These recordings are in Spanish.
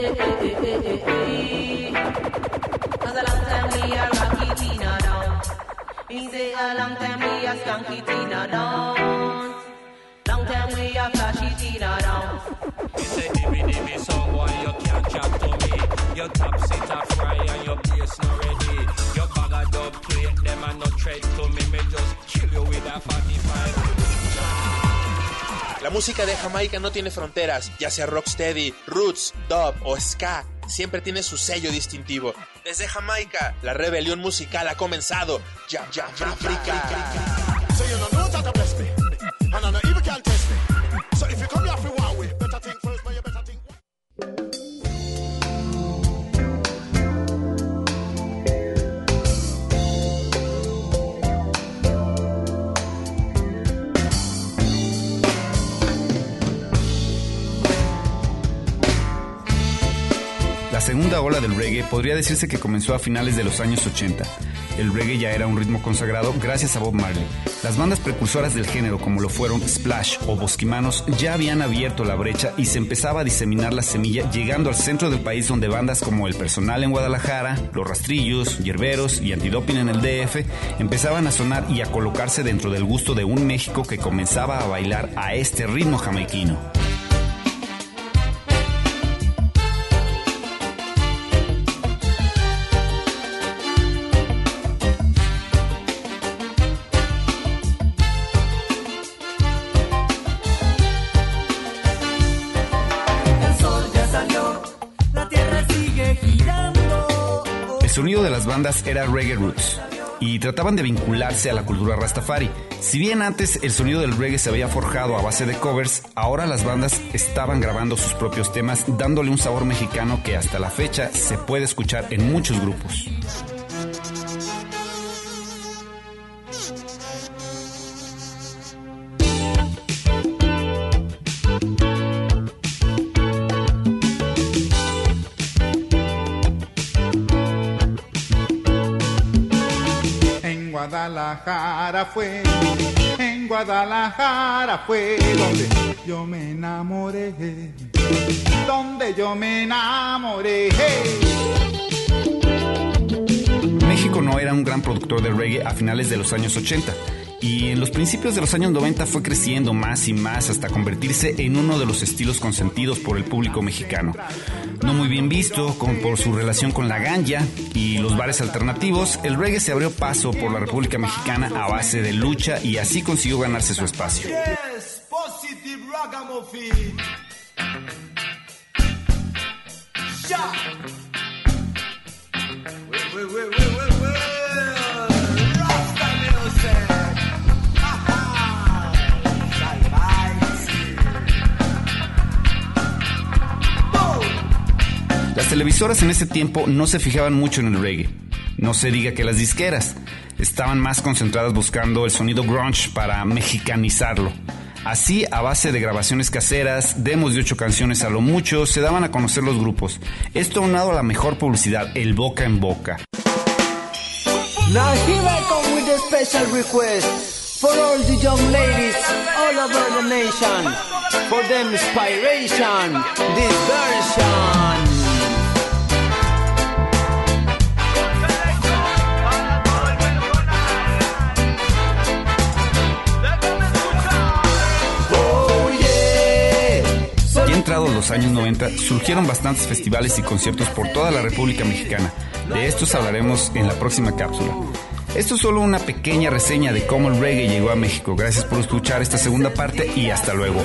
Cause a long time we are rocky Tina down. He say a long time we Tina. Long time we are flashy Tina down. You say dimmy dimmy song boy you can't chat to me. Your top sit a fry and your bass not ready. Your bag of dub plate them and no tread to me. Me just kill you with a 45. La música de Jamaica no tiene fronteras, ya sea rocksteady, roots, dub o ska, siempre tiene su sello distintivo. Desde Jamaica, la rebelión musical ha comenzado. Ya, ya, África. So you La segunda ola del reggae podría decirse que comenzó a finales de los años 80. El reggae ya era un ritmo consagrado gracias a Bob Marley. Las bandas precursoras del género como lo fueron Splash o Bosquimanos ya habían abierto la brecha y se empezaba a diseminar la semilla llegando al centro del país donde bandas como El Personal en Guadalajara, Los Rastrillos, Hierberos y Antidoping en el DF empezaban a sonar y a colocarse dentro del gusto de un México que comenzaba a bailar a este ritmo jamaiquino. El sonido de las bandas era reggae roots y trataban de vincularse a la cultura rastafari. Si bien antes el sonido del reggae se había forjado a base de covers, ahora las bandas estaban grabando sus propios temas dándole un sabor mexicano que hasta la fecha se puede escuchar en muchos grupos. Guadalajara fue, en Guadalajara fue donde yo me enamoré, donde yo me enamoré. México no era un gran productor de reggae a finales de los años 80 y en los principios de los años 90 fue creciendo más y más hasta convertirse en uno de los estilos consentidos por el público mexicano. No muy bien visto con- por su relación con la ganja y los bares alternativos, el reggae se abrió paso por la República Mexicana a base de lucha y así consiguió ganarse su espacio. Las televisoras en ese tiempo no se fijaban mucho en el reggae. No se diga que las disqueras estaban más concentradas buscando el sonido grunge para mexicanizarlo. Así, a base de grabaciones caseras, demos de ocho canciones a lo mucho, se daban a conocer los grupos. Esto aunado a la mejor publicidad, el boca en boca. Now here I come with a special request for all the young ladies all over the nation. For inspiration. Entrados los años 90, surgieron bastantes festivales y conciertos por toda la República Mexicana. De estos hablaremos en la próxima cápsula. Esto es solo una pequeña reseña de cómo el reggae llegó a México. Gracias por escuchar esta segunda parte y hasta luego.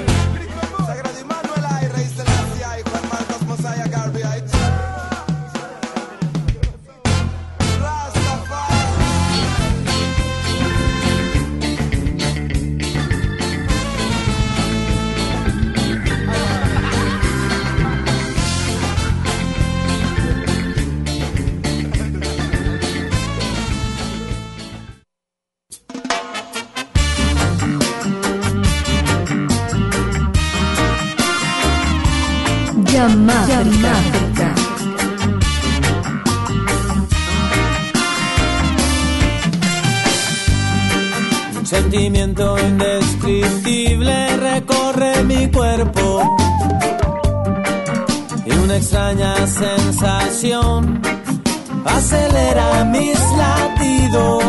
Acelera mis latidos.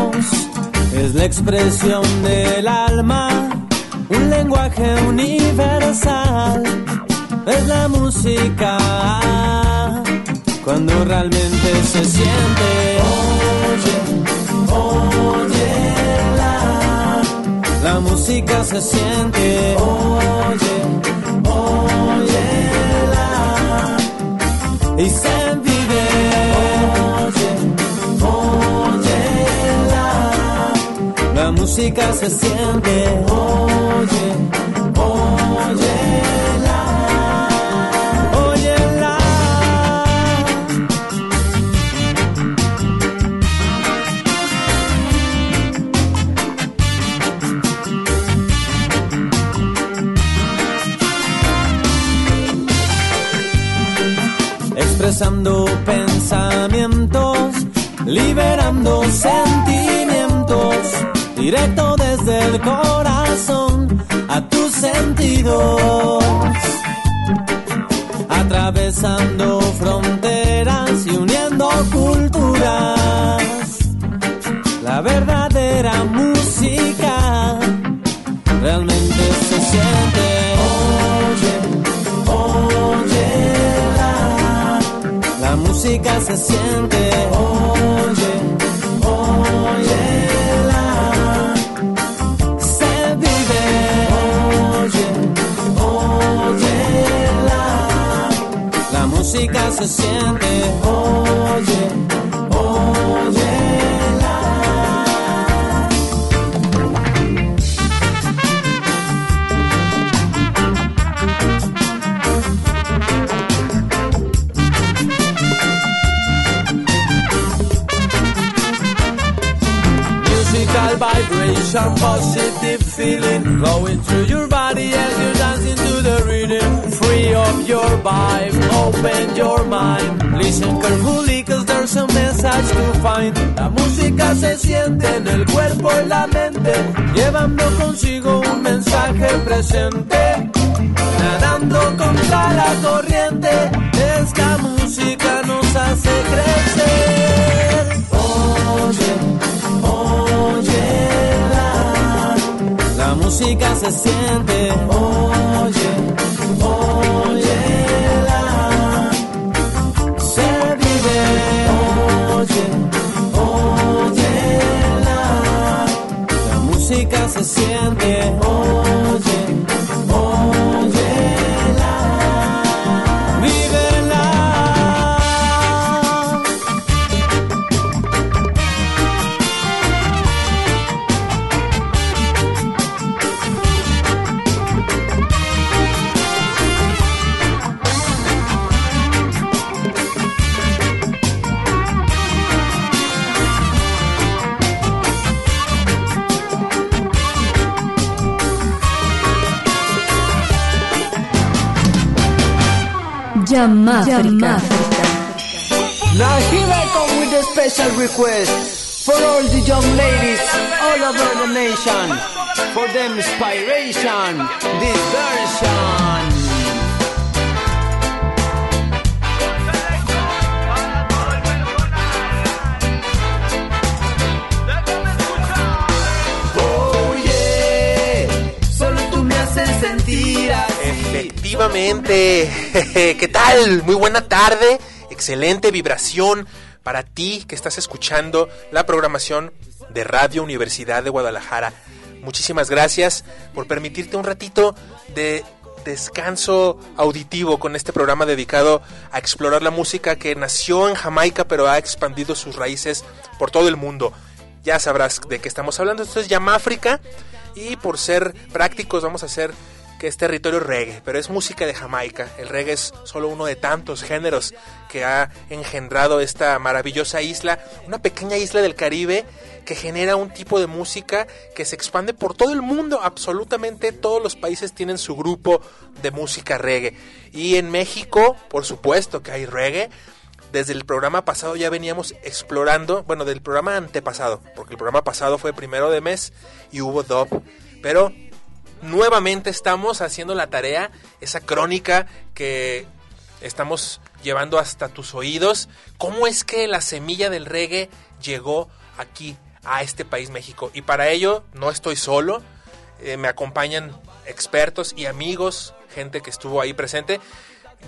Es la expresión del alma, un lenguaje universal. Es la música cuando realmente se siente. Oye, oye, la, música se siente. Oye, oye, la, y se música se siente. Oye, oye, oye, expresando pensamientos, liberando sentimientos, directo desde el corazón a tus sentidos, atravesando fronteras y uniendo culturas. La verdadera música realmente se siente. Oye, oye, la, música se siente. Oye, música se siente. Oye, oye, vibration, positive feeling going through your body as you dance into your vibe, open your mind. Listen carefully cause there's a message to find. La música se siente en el cuerpo y la mente, llevando consigo un mensaje presente. Nadando contra la corriente, esta música nos hace crecer. Oye, oye, la, música se siente. Oye, se siente. Oye, oye, Now here I come with a special request for all the young ladies all over the nation. For them inspiration, this version. Efectivamente. ¿Qué tal? Muy buena tarde. Excelente vibración para ti que estás escuchando la programación de Radio Universidad de Guadalajara. Muchísimas gracias por permitirte un ratito de descanso auditivo con este programa dedicado a explorar la música que nació en Jamaica pero ha expandido sus raíces por todo el mundo. Ya sabrás de qué estamos hablando. Esto es Yamáfrica y por ser prácticos vamos a hacer que es territorio reggae, pero es música de Jamaica. El reggae es solo uno de tantos géneros que ha engendrado esta maravillosa isla, una pequeña isla del Caribe que genera un tipo de música que se expande por todo el mundo. Absolutamente todos los países tienen su grupo de música reggae. Y en México, por supuesto que hay reggae. Desde el programa pasado ya veníamos explorando, bueno, del programa antepasado, porque el programa pasado fue primero de mes y hubo dub. Pero nuevamente estamos haciendo la tarea, esa crónica que estamos llevando hasta tus oídos cómo es que la semilla del reggae llegó aquí a este país México. Y para ello no estoy solo, eh, me acompañan expertos y amigos, gente que estuvo ahí presente.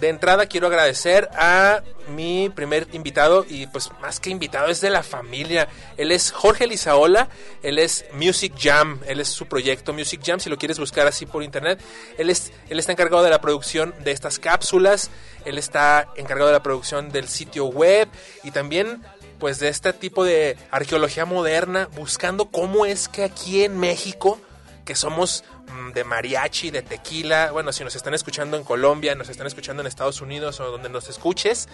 De entrada quiero agradecer a mi primer invitado y pues más que invitado es de la familia. Él es Jorge Lizaola, él es Music Jam, él es su proyecto Music Jam, si lo quieres buscar así por internet. Él, es, él está encargado de la producción de estas cápsulas, él está encargado de la producción del sitio web y también pues de este tipo de arqueología moderna, buscando cómo es que aquí en México, que somos mm, de mariachi, de tequila, bueno, si nos están escuchando en Colombia, nos están escuchando en Estados Unidos o donde nos escuches,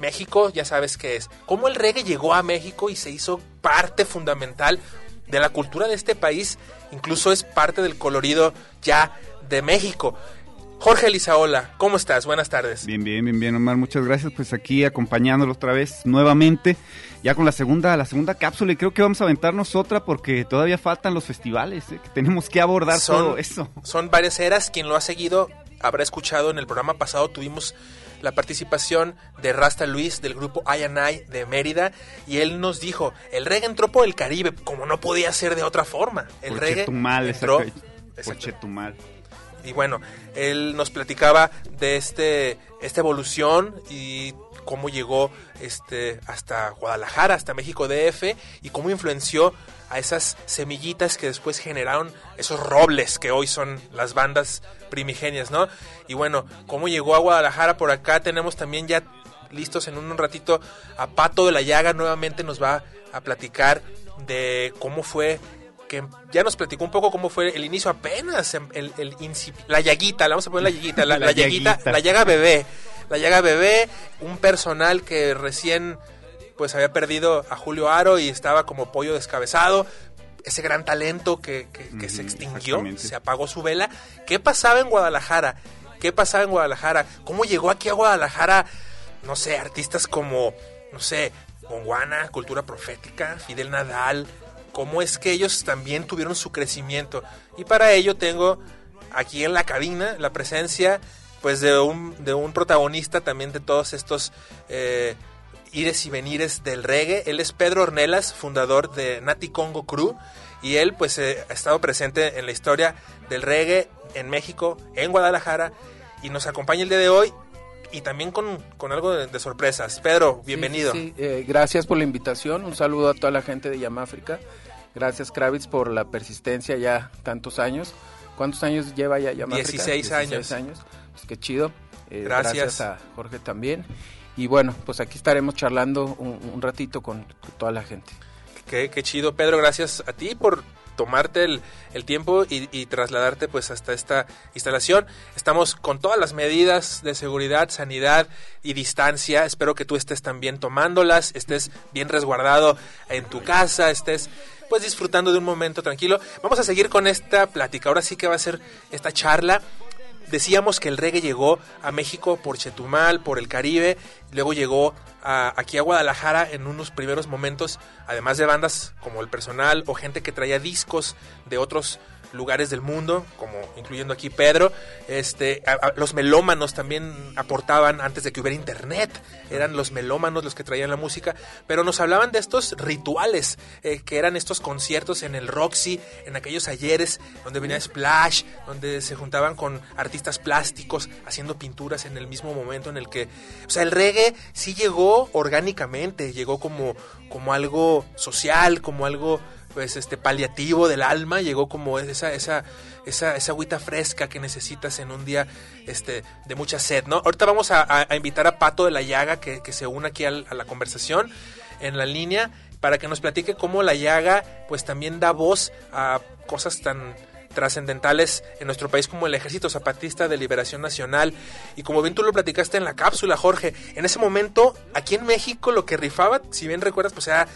México ya sabes qué es. Cómo el reggae llegó a México y se hizo parte fundamental de la cultura de este país, incluso es parte del colorido ya de México. Jorge Lizaola, ¿cómo estás? Buenas tardes. Bien, bien, bien, bien, Omar, muchas gracias. Pues aquí acompañándolo otra vez nuevamente, ya con la segunda, la segunda cápsula y creo que vamos a aventarnos otra porque todavía faltan los festivales, ¿eh? que tenemos que abordar todo eso. Son varias eras, quien lo ha seguido habrá escuchado en el programa pasado tuvimos la participación de Rasta Luis del grupo I and I de Mérida y él nos dijo, el reggae entró por el Caribe, como no podía ser de otra forma. El Por reggae Chetumal, entró exacto. Por. Chetumal. Y bueno, él nos platicaba de este esta evolución y cómo llegó este hasta Guadalajara, hasta México DF y cómo influenció a esas semillitas que después generaron esos robles que hoy son las bandas primigenias, ¿no? Y bueno, cómo llegó a Guadalajara por acá tenemos también ya listos en un ratito a Pato de la Llaga nuevamente nos va a platicar de cómo fue que ya nos platicó un poco cómo fue el inicio apenas, em, el, el la llaguita, la vamos a poner la llaguita, la, La la llaguita, llaguita. la llaga bebé, la llaga bebé, un personal que recién pues había perdido a Julio Aro y estaba como pollo descabezado, ese gran talento que, que- que se extinguió, se apagó su vela. ¿Qué pasaba en Guadalajara? ¿Qué pasaba en Guadalajara? ¿Cómo llegó aquí a Guadalajara, no sé, artistas como, no sé, Gonguana, Cultura Profética, Fidel Nadal? ¿Cómo es que ellos también tuvieron su crecimiento? Y para ello tengo aquí en la cabina la presencia pues de un, de un protagonista también de todos estos eh, ires y venires del reggae. Él es Pedro Ornelas, fundador de Nati Congo Crew, y él pues eh, ha estado presente en la historia del reggae en México, en Guadalajara, y nos acompaña el día de hoy y también con, con algo de, de sorpresas. Pedro, bienvenido. Sí, sí, eh, gracias por la invitación. Un saludo a toda la gente de Yamáfrica. Gracias, Kravitz, por la persistencia ya tantos años. ¿Cuántos años lleva ya Yamáfrica? 16 años. años. Pues qué chido. Eh, Gracias. gracias a Jorge también. Y bueno, pues aquí estaremos charlando un, un ratito con toda la gente. Qué, qué chido, Pedro, gracias a ti por tomarte el, el tiempo y, y trasladarte pues hasta esta instalación. Estamos con todas las medidas de seguridad, sanidad y distancia. Espero que tú estés también tomándolas, estés bien resguardado en tu casa, estés pues disfrutando de un momento tranquilo. Vamos a seguir con esta plática. Ahora sí que va a ser esta charla decíamos que el reggae llegó a México por Chetumal, por el Caribe, luego llegó a- aquí a Guadalajara en unos primeros momentos, además de bandas como el personal o gente que traía discos de otros lugares del mundo, como incluyendo aquí Pedro, este, a- los melómanos también aportaban antes de que hubiera internet, eran los melómanos los que traían la música, pero nos hablaban de estos rituales, eh, que eran estos conciertos en el Roxy, en aquellos ayeres donde venía Splash, donde se juntaban con artistas plásticos haciendo pinturas en el mismo momento en el que, o sea, el reggae sí llegó orgánicamente, llegó como, como algo social, como algo pues este paliativo del alma llegó como esa esa esa esa agüita fresca que necesitas en un día este de mucha sed no ahorita vamos a, invitar a Pato de la Llaga que, que se una aquí a la conversación en la línea para que nos platique cómo la llaga pues también da voz a cosas tan trascendentales en nuestro país como el Ejército Zapatista de Liberación Nacional. Y como bien tú lo platicaste en la cápsula Jorge en ese momento aquí en México lo que rifaba si bien recuerdas pues era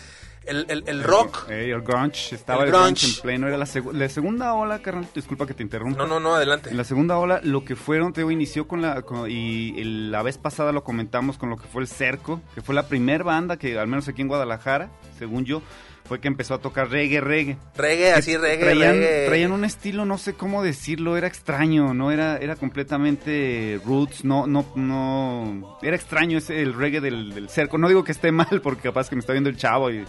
el, el- el rock Eh, el grunge, estaba El el, grunge. grunge. en pleno. Era la, segu- la segunda ola, carnal. Disculpa que te interrumpa. No, no, no, adelante. En la segunda ola, lo que fueron, te digo, inició con la. con- y el- la vez pasada lo comentamos con lo que fue el Cerco, que fue la primer banda que, al menos aquí en Guadalajara, según yo, fue que empezó a tocar reggae, reggae. Reggae, así, reggae, traían, reggae. traían un estilo, no sé cómo decirlo, era extraño, no era, era completamente roots, no, no, no, era extraño ese el reggae del, del cerco. No digo que esté mal, porque capaz que me está viendo el chavo y,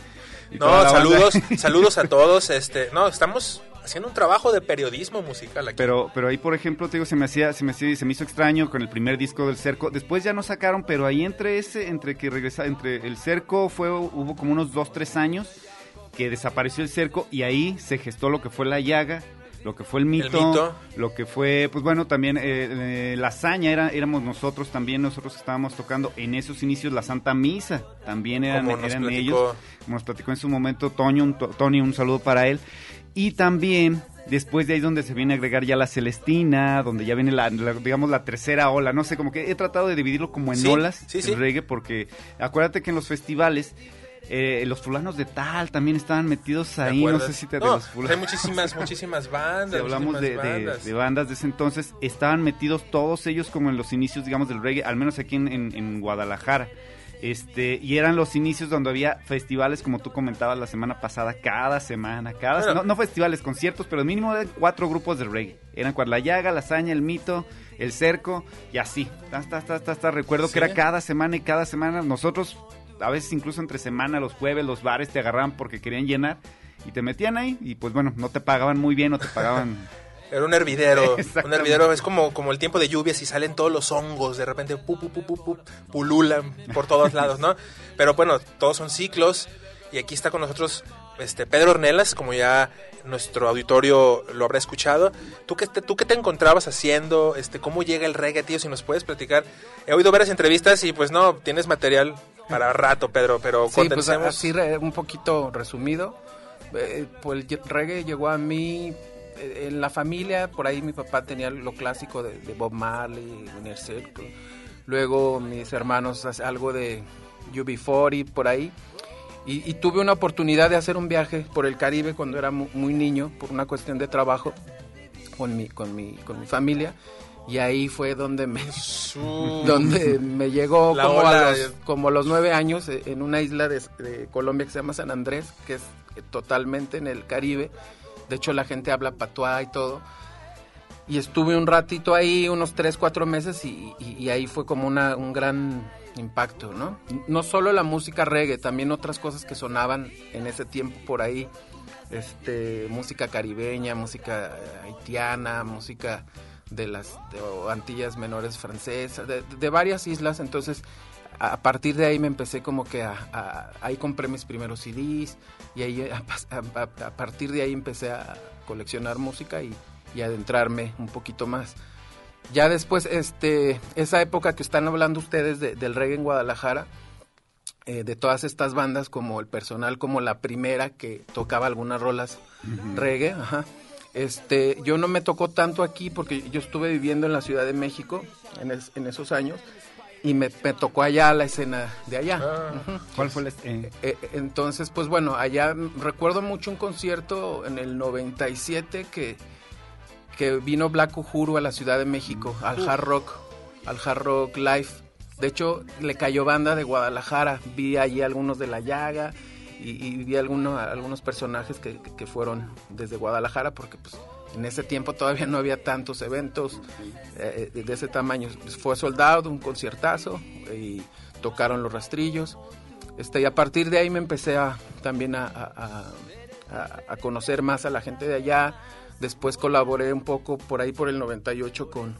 No, saludos, saludos a todos. Este, no, estamos haciendo un trabajo de periodismo musical aquí. Pero, pero ahí, por ejemplo, te digo, se me hacía, se me, hacía- se me hizo extraño con el primer disco del cerco. Después ya no sacaron, pero ahí entre ese, entre que regresa, entre el cerco fue, hubo como unos dos, tres años que desapareció el cerco y ahí se gestó lo que fue la llaga, lo que fue el mito, mito. lo que fue, pues bueno, también eh, eh, la hazaña era, éramos nosotros también, nosotros estábamos tocando en esos inicios la Santa Misa, también eran, platicó. ellos, como nos platicó en su momento Toño, un, to- Tony, un saludo para él. Y también, después de ahí es donde se viene a agregar ya la Celestina, donde ya viene la, la, digamos, la tercera ola. No sé, como que he tratado de dividirlo como en Sí, olas, sí, el sí. reggae, porque acuérdate que en los festivales, eh, los fulanos de tal también estaban metidos ¿Te ahí, no sé si te de los fulanos. Hay muchísimas, muchísimas bandas. Si hablamos de, muchísimas de- bandas. de bandas de ese entonces, estaban metidos todos ellos como en los inicios, digamos, del reggae, al menos aquí en, en- en Guadalajara. Este, y eran los inicios donde había festivales, como tú comentabas la semana pasada, cada semana, cada Bueno. no, no festivales, conciertos, pero mínimo eran cuatro grupos de reggae. Eran la llaga, la hazaña, el mito, el cerco, y así. Hasta, hasta, hasta, hasta recuerdo Sí. que era cada semana y cada semana. Nosotros, a veces incluso entre semana, los jueves, los bares te agarraban porque querían llenar. Y te metían ahí y pues bueno, no te pagaban muy bien o te pagaban Era un hervidero. un hervidero es como, como el tiempo de lluvias y salen todos los hongos. De repente pu, pu, pu, pululan por todos lados, ¿no? Pero bueno, todos son ciclos. Y aquí está con nosotros este Pedro Ornelas, como ya nuestro auditorio lo habrá escuchado. ¿Tú qué te, tú qué te encontrabas haciendo? Este, ¿Cómo llega el reggae, tío? Si nos puedes platicar. He oído varias entrevistas y pues no, tienes material para rato, Pedro, pero Sí, pues así un poquito resumido. eh, pues el reggae llegó a mí eh, en la familia, por ahí mi papá tenía lo clásico de, de Bob Marley, Winner Circle. Luego mis hermanos algo de UB40 por ahí. Y, y tuve una oportunidad de hacer un viaje por el Caribe cuando era mu- muy, niño, por una cuestión de trabajo con mi, con mi, con mi familia. Y ahí fue donde me, donde me llegó La como, ola a los, como a los nueve años eh, en una isla de, de Colombia que se llama San Andrés, que es eh, totalmente en el Caribe. De hecho, la gente habla patuá y todo. Y estuve un ratito ahí, unos tres, cuatro meses, y, y- y ahí fue como una, un gran impacto, ¿no? No solo la música reggae, también otras cosas que sonaban en ese tiempo por ahí. Este, música caribeña, música eh, haitiana, música de las de- o Antillas menores francesas, de, de varias islas. Entonces, a partir de ahí me empecé como que a, a- ahí compré mis primeros CDs y ahí a, a- a- a partir de ahí empecé a coleccionar música y, y adentrarme un poquito más. Ya después, este, esa época que están hablando ustedes de- del reggae en Guadalajara, eh, de todas estas bandas como el personal, como la primera que tocaba algunas rolas reggae, ajá. Este, yo no me tocó tanto aquí porque yo estuve viviendo en la Ciudad de México en, es- en esos años y me, me tocó allá la escena de allá. Ujú. ¿Cuál fue la eh, Eh, entonces, pues bueno, allá recuerdo mucho un concierto en el 97 que, que vino Black Uhuru a la Ciudad de México, al Hard Rock, al Hard Rock Live. De hecho, le cayó banda de Guadalajara. Vi allí algunos de La Llaga y, y vi algunos, algunos personajes que, que- fueron desde Guadalajara porque pues en ese tiempo todavía no había tantos eventos eh, de ese tamaño. Fue soldado, un conciertazo y tocaron los rastrillos. Este, y a partir de ahí me empecé a, también a- a- a conocer más a la gente de allá. Después colaboré un poco por ahí por el 98 con,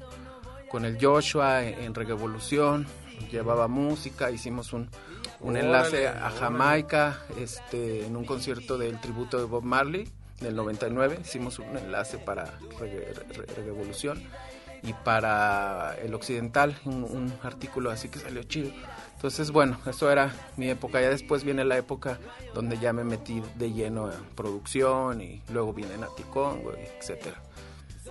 con el Joshua en, en. Llevaba música, hicimos un, un Órale, enlace a órale. Jamaica este, en un concierto del tributo de Bob Marley del 99. Hicimos un enlace para Reggae- Re- Revolución y para el Occidental, un, un artículo así que salió chido. Entonces, bueno, eso era mi época. Ya después viene la época donde ya me metí de lleno en producción y luego viene Naticongo, etcétera.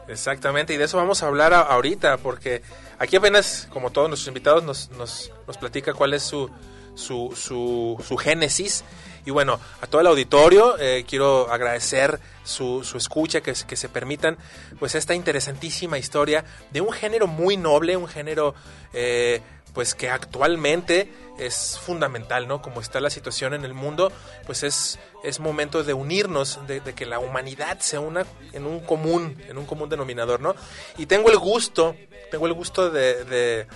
Exactamente, y de eso vamos a hablar ahorita, porque aquí apenas, como todos nuestros invitados, nos, nos, nos platica cuál es su, su, su, su génesis. Y bueno, a todo el auditorio eh, quiero agradecer su, su escucha, que, que se permitan pues esta interesantísima historia de un género muy noble, un género eh, pues que actualmente es fundamental, ¿no? Como está la situación en el mundo, pues es, es momento de unirnos, de, que la humanidad se una en un común, en un común denominador, ¿no? Y tengo el gusto, tengo el gusto de, de,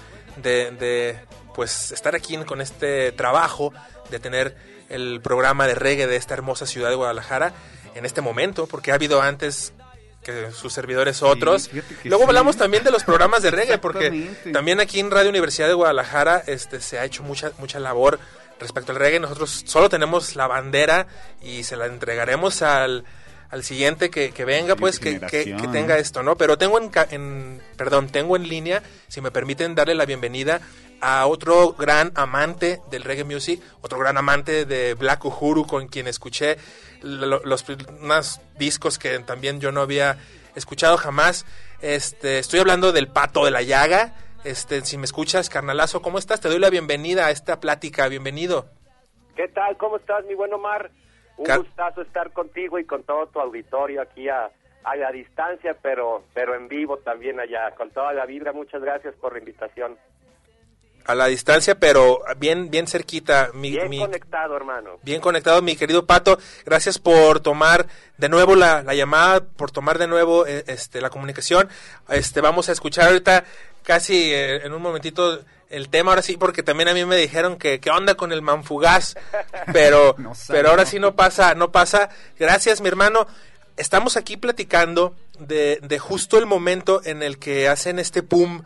de- de, pues estar aquí con este trabajo, de tener el programa de reggae de esta hermosa ciudad de Guadalajara en este momento, porque ha habido antes que sus servidores otros. Luego sí. hablamos también de los programas de reggae, porque también aquí en Radio Universidad de Guadalajara este, se ha hecho mucha, mucha labor respecto al reggae. Nosotros solo tenemos la bandera y se la entregaremos al, al siguiente que, que venga, pues que, que- que tenga esto, ¿no? Pero tengo en, perdón, tengo en línea, si me permiten darle la bienvenida a otro gran amante del reggae music, otro gran amante de Black Uhuru, con quien escuché lo- los unos discos que también yo no había escuchado jamás. Este, estoy hablando del Pato de la Llaga. Este, si me escuchas, carnalazo, ¿cómo estás? Te doy la bienvenida a esta plática. Bienvenido. ¿Qué tal? ¿Cómo estás, mi buen Omar? Un Car- gustazo estar contigo y con todo tu auditorio aquí a, a la distancia, pero, pero en vivo también allá, con toda la vibra. Muchas gracias por la invitación. A la distancia, pero bien, bien cerquita. Mi, Bien mi- conectado, hermano. Bien conectado, mi querido Pato. Gracias por tomar de nuevo la, la llamada, por tomar de nuevo eh, este, la comunicación. Este, vamos a escuchar ahorita casi eh, en un momentito el tema, ahora sí, porque también a mí me dijeron que qué onda con el manfugaz, pero, No sabe, pero ahora ¿no? sí no pasa, no pasa. Gracias, mi hermano. Estamos aquí platicando de, de justo el momento en el que hacen este pum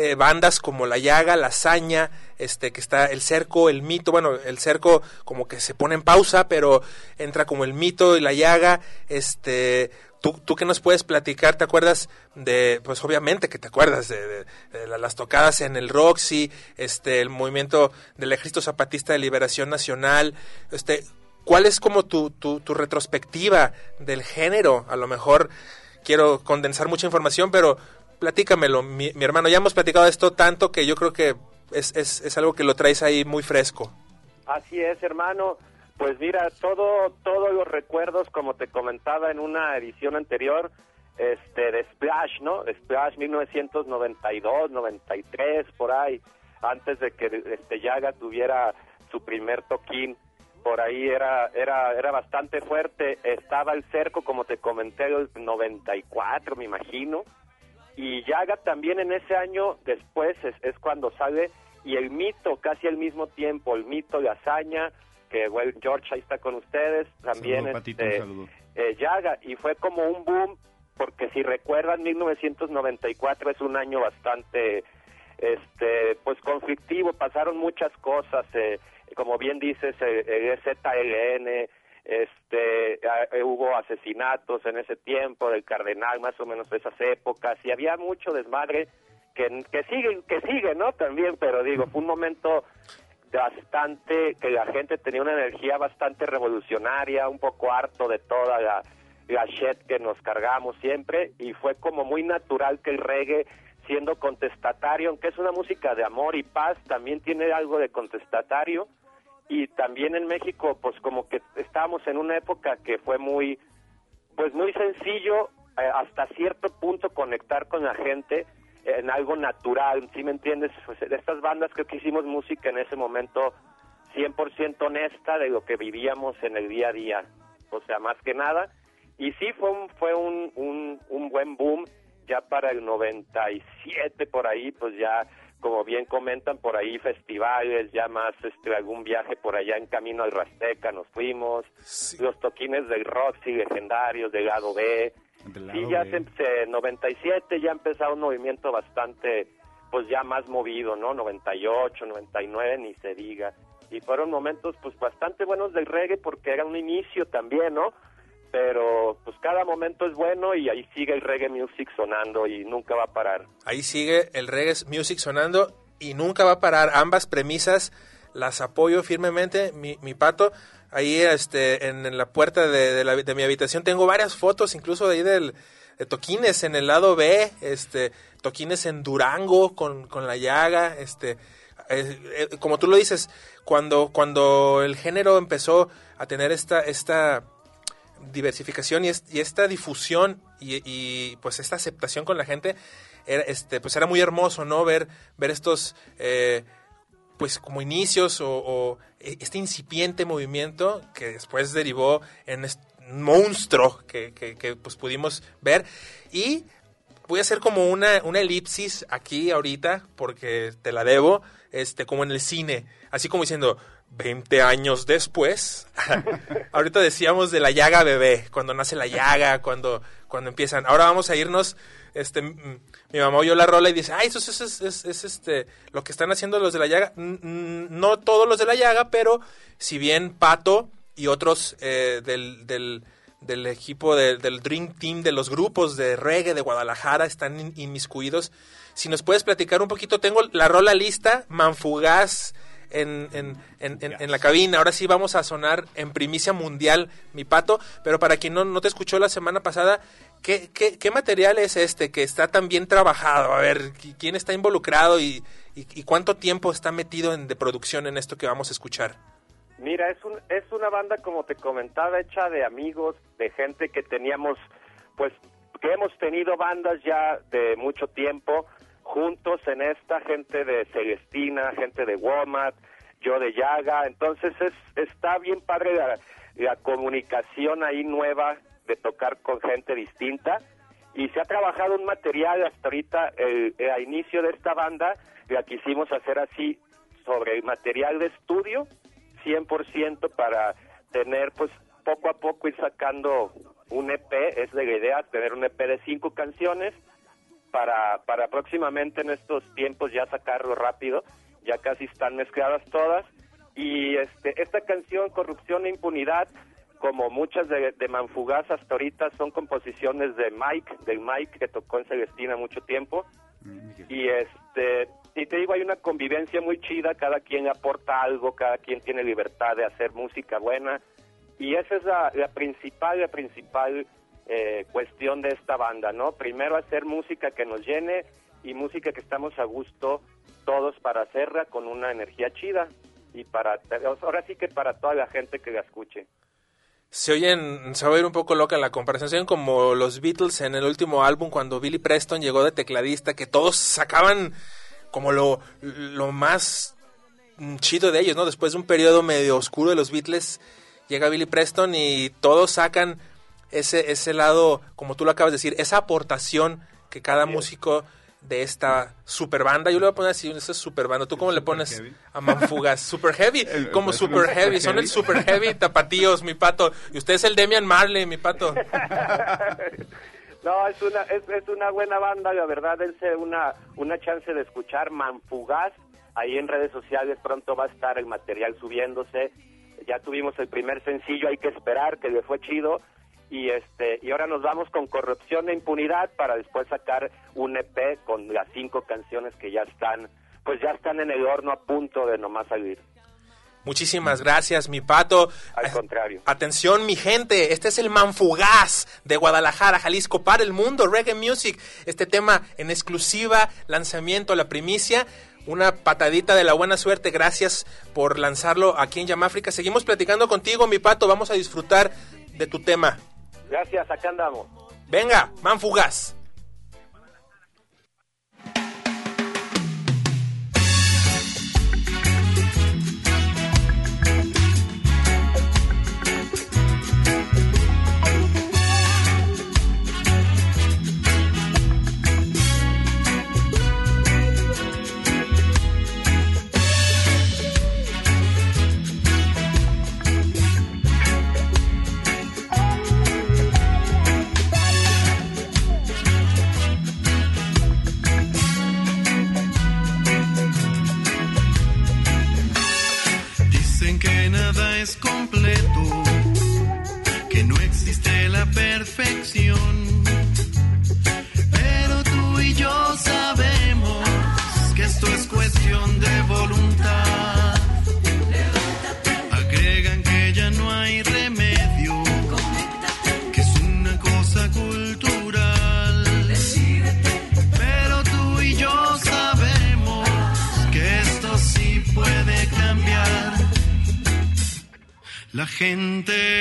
eh, bandas como La Llaga, La Hazaña, este, que está el cerco, el mito, bueno, el cerco como que se pone en pausa, pero entra como el mito y La Llaga, este, tú, tú que nos puedes platicar, ¿te acuerdas de, pues obviamente que te acuerdas de, de- de la- las tocadas en el Roxy, este, el movimiento del Ejército Zapatista de Liberación Nacional, este, ¿cuál es como tu, tu, tu retrospectiva del género? A lo mejor quiero condensar mucha información, pero platícamelo, mi, mi hermano. Ya hemos platicado de esto tanto que yo creo que es, es, es algo que lo traes ahí muy fresco. Así es, hermano. Pues mira, todo, todos los recuerdos, como te comentaba en una edición anterior, este, de Splash, ¿no? Splash 1992, 93, por ahí, antes de que este Yaga tuviera su primer toquín, por ahí era, era, era bastante fuerte. Estaba el cerco, como te comenté, el 94, me imagino. Y Yaga también en ese año después es, es cuando sale y el mito casi al mismo tiempo, el mito de hazaña, que well, George ahí está con ustedes, también Saludo, Patito, este, eh, Yaga, y fue como un boom, porque si recuerdan, 1994 es un año bastante, este, pues conflictivo, pasaron muchas cosas, eh, como bien dices, eh, el ZLN, este, eh, hubo asesinatos en ese tiempo del cardenal, más o menos de esas épocas, y había mucho desmadre que, que sigue, que sigue, ¿no? También, pero digo, fue un momento bastante, que la gente tenía una energía bastante revolucionaria, un poco harto de toda la, la shit que nos cargamos siempre, y fue como muy natural que el reggae, siendo contestatario, aunque es una música de amor y paz, también tiene algo de contestatario, y también en México, pues como que estábamos en una época que fue muy, pues muy sencillo eh, hasta cierto punto conectar con la gente en algo natural, ¿sí me entiendes? Pues, de estas bandas creo que hicimos música en ese momento 100% honesta de lo que vivíamos en el día a día, o sea, más que nada. Y sí, fue un, fue un, un, un buen boom, ya para el 97 por ahí, pues ya, como bien comentan, por ahí festivales, ya más este, algún viaje por allá en camino al Rasteca, nos fuimos, los toquines del Roxy legendarios, del lado B, Del Sí, lado ya se, se- 97 ya empezaba un movimiento bastante, pues ya más movido, ¿no? 98, 99, ni se diga. Y fueron momentos, pues bastante buenos del reggae porque era un inicio también, ¿no? Pero, pues cada momento es bueno y ahí sigue el reggae music sonando y nunca va a parar. Ahí sigue el reggae music sonando y nunca va a parar. Ambas premisas las apoyo firmemente, mi, mi pato. Ahí este, en, la puerta de, la- de mi habitación tengo varias fotos, incluso de ahí del, de toquines en el lado B, este, toquines en Durango con, con la llaga, este, eh, eh, como tú lo dices, cuando, cuando el género empezó a tener esta, esta diversificación y, es- y esta difusión y, y, pues esta aceptación con la gente era, este, pues era muy hermoso, ¿no? Ver, ver estos, eh, pues como inicios o, o este incipiente movimiento que después derivó en este monstruo que, que, que, pues pudimos ver. Y voy a hacer como una, una elipsis aquí ahorita porque te la debo este como en el cine. Así como diciendo 20 años después ahorita decíamos de la llaga bebé cuando nace la llaga cuando cuando empiezan. Ahora vamos a irnos este mi mamá oyó la rola y dice ay eso es, es, es, es este lo que están haciendo los de la llaga no todos los de la llaga pero si bien pato y otros eh, del, del, del equipo de- del Dream Team, de los grupos de reggae de Guadalajara están in- inmiscuidos. Si nos puedes platicar un poquito, tengo la rola lista, Manfugaz en, en, en, en- en la cabina. Ahora sí vamos a sonar en primicia mundial, mi pato. Pero para quien no, no te escuchó la semana pasada, ¿qué, qué, material es este que está tan bien trabajado? A ver, ¿qui- ¿quién está involucrado y cuánto tiempo está metido en, de producción en esto que vamos a escuchar? Mira, es, un, es una banda, como te comentaba, hecha de amigos, de gente que teníamos, pues, que hemos tenido bandas ya de mucho tiempo juntos en esta, gente de Celestina, gente de Walmart, yo de Yaga, entonces es está bien padre la, la comunicación ahí nueva de tocar con gente distinta. Y se ha trabajado un material hasta ahorita, el, el- a inicio de esta banda, la quisimos hacer así sobre material de estudio 100% para tener pues poco a poco ir sacando un EP, es la idea, tener un EP de cinco canciones para, para próximamente en estos tiempos ya sacarlo rápido, ya casi están mezcladas todas. Y este esta canción Corrupción e Impunidad como muchas de, de Manfugaz hasta ahorita son composiciones de Mike, del Mike que tocó en Celestina mucho tiempo. Y este y te digo hay una convivencia muy chida cada quien aporta algo cada quien tiene libertad de hacer música buena. Y esa es la, la principal la principal eh, cuestión de esta banda no primero hacer música que nos llene y música que estamos a gusto todos para hacerla con una energía chida y para ahora sí que para toda la gente que la escuche se oyen, se va a oír un poco loca la comparación, se oyen como los Beatles en el último álbum cuando Billy Preston llegó de tecladista, que todos sacaban como lo, lo más chido de ellos, ¿no? Después de un periodo medio oscuro de los Beatles, llega Billy Preston y todos sacan ese, ese lado, como tú lo acabas de decir, esa aportación que cada músico de esta super banda, yo le voy a poner así, esa super banda, ¿tú cómo le pones a Manfugas? Super Heavy, El- como el- super heavy, son el super heavy tapatíos, mi pato, y usted es el Demian Marley, mi pato. No, es una, es, es una buena banda, la verdad, es una, una chance de escuchar Manfugaz. Ahí en redes sociales pronto va a estar el material subiéndose. Ya tuvimos el primer sencillo, hay que esperar, que le fue chido. Y este y ahora nos vamos con Corrupción e Impunidad para después sacar un EP con las cinco canciones que ya están, pues ya están en el horno a punto de nomás salir. Muchísimas gracias, mi pato. Al contrario. Atención, mi gente, este es el Manfugaz de Guadalajara, Jalisco, para el mundo, Reggae Music. Este tema en exclusiva, lanzamiento, la primicia. Una patadita de la buena suerte, gracias por lanzarlo aquí en Yamáfrica. Seguimos platicando contigo, mi pato, vamos a disfrutar de tu tema. Gracias, acá andamos. Venga, Manfugaz. Dicen es completo, que no existe la perfección. Gente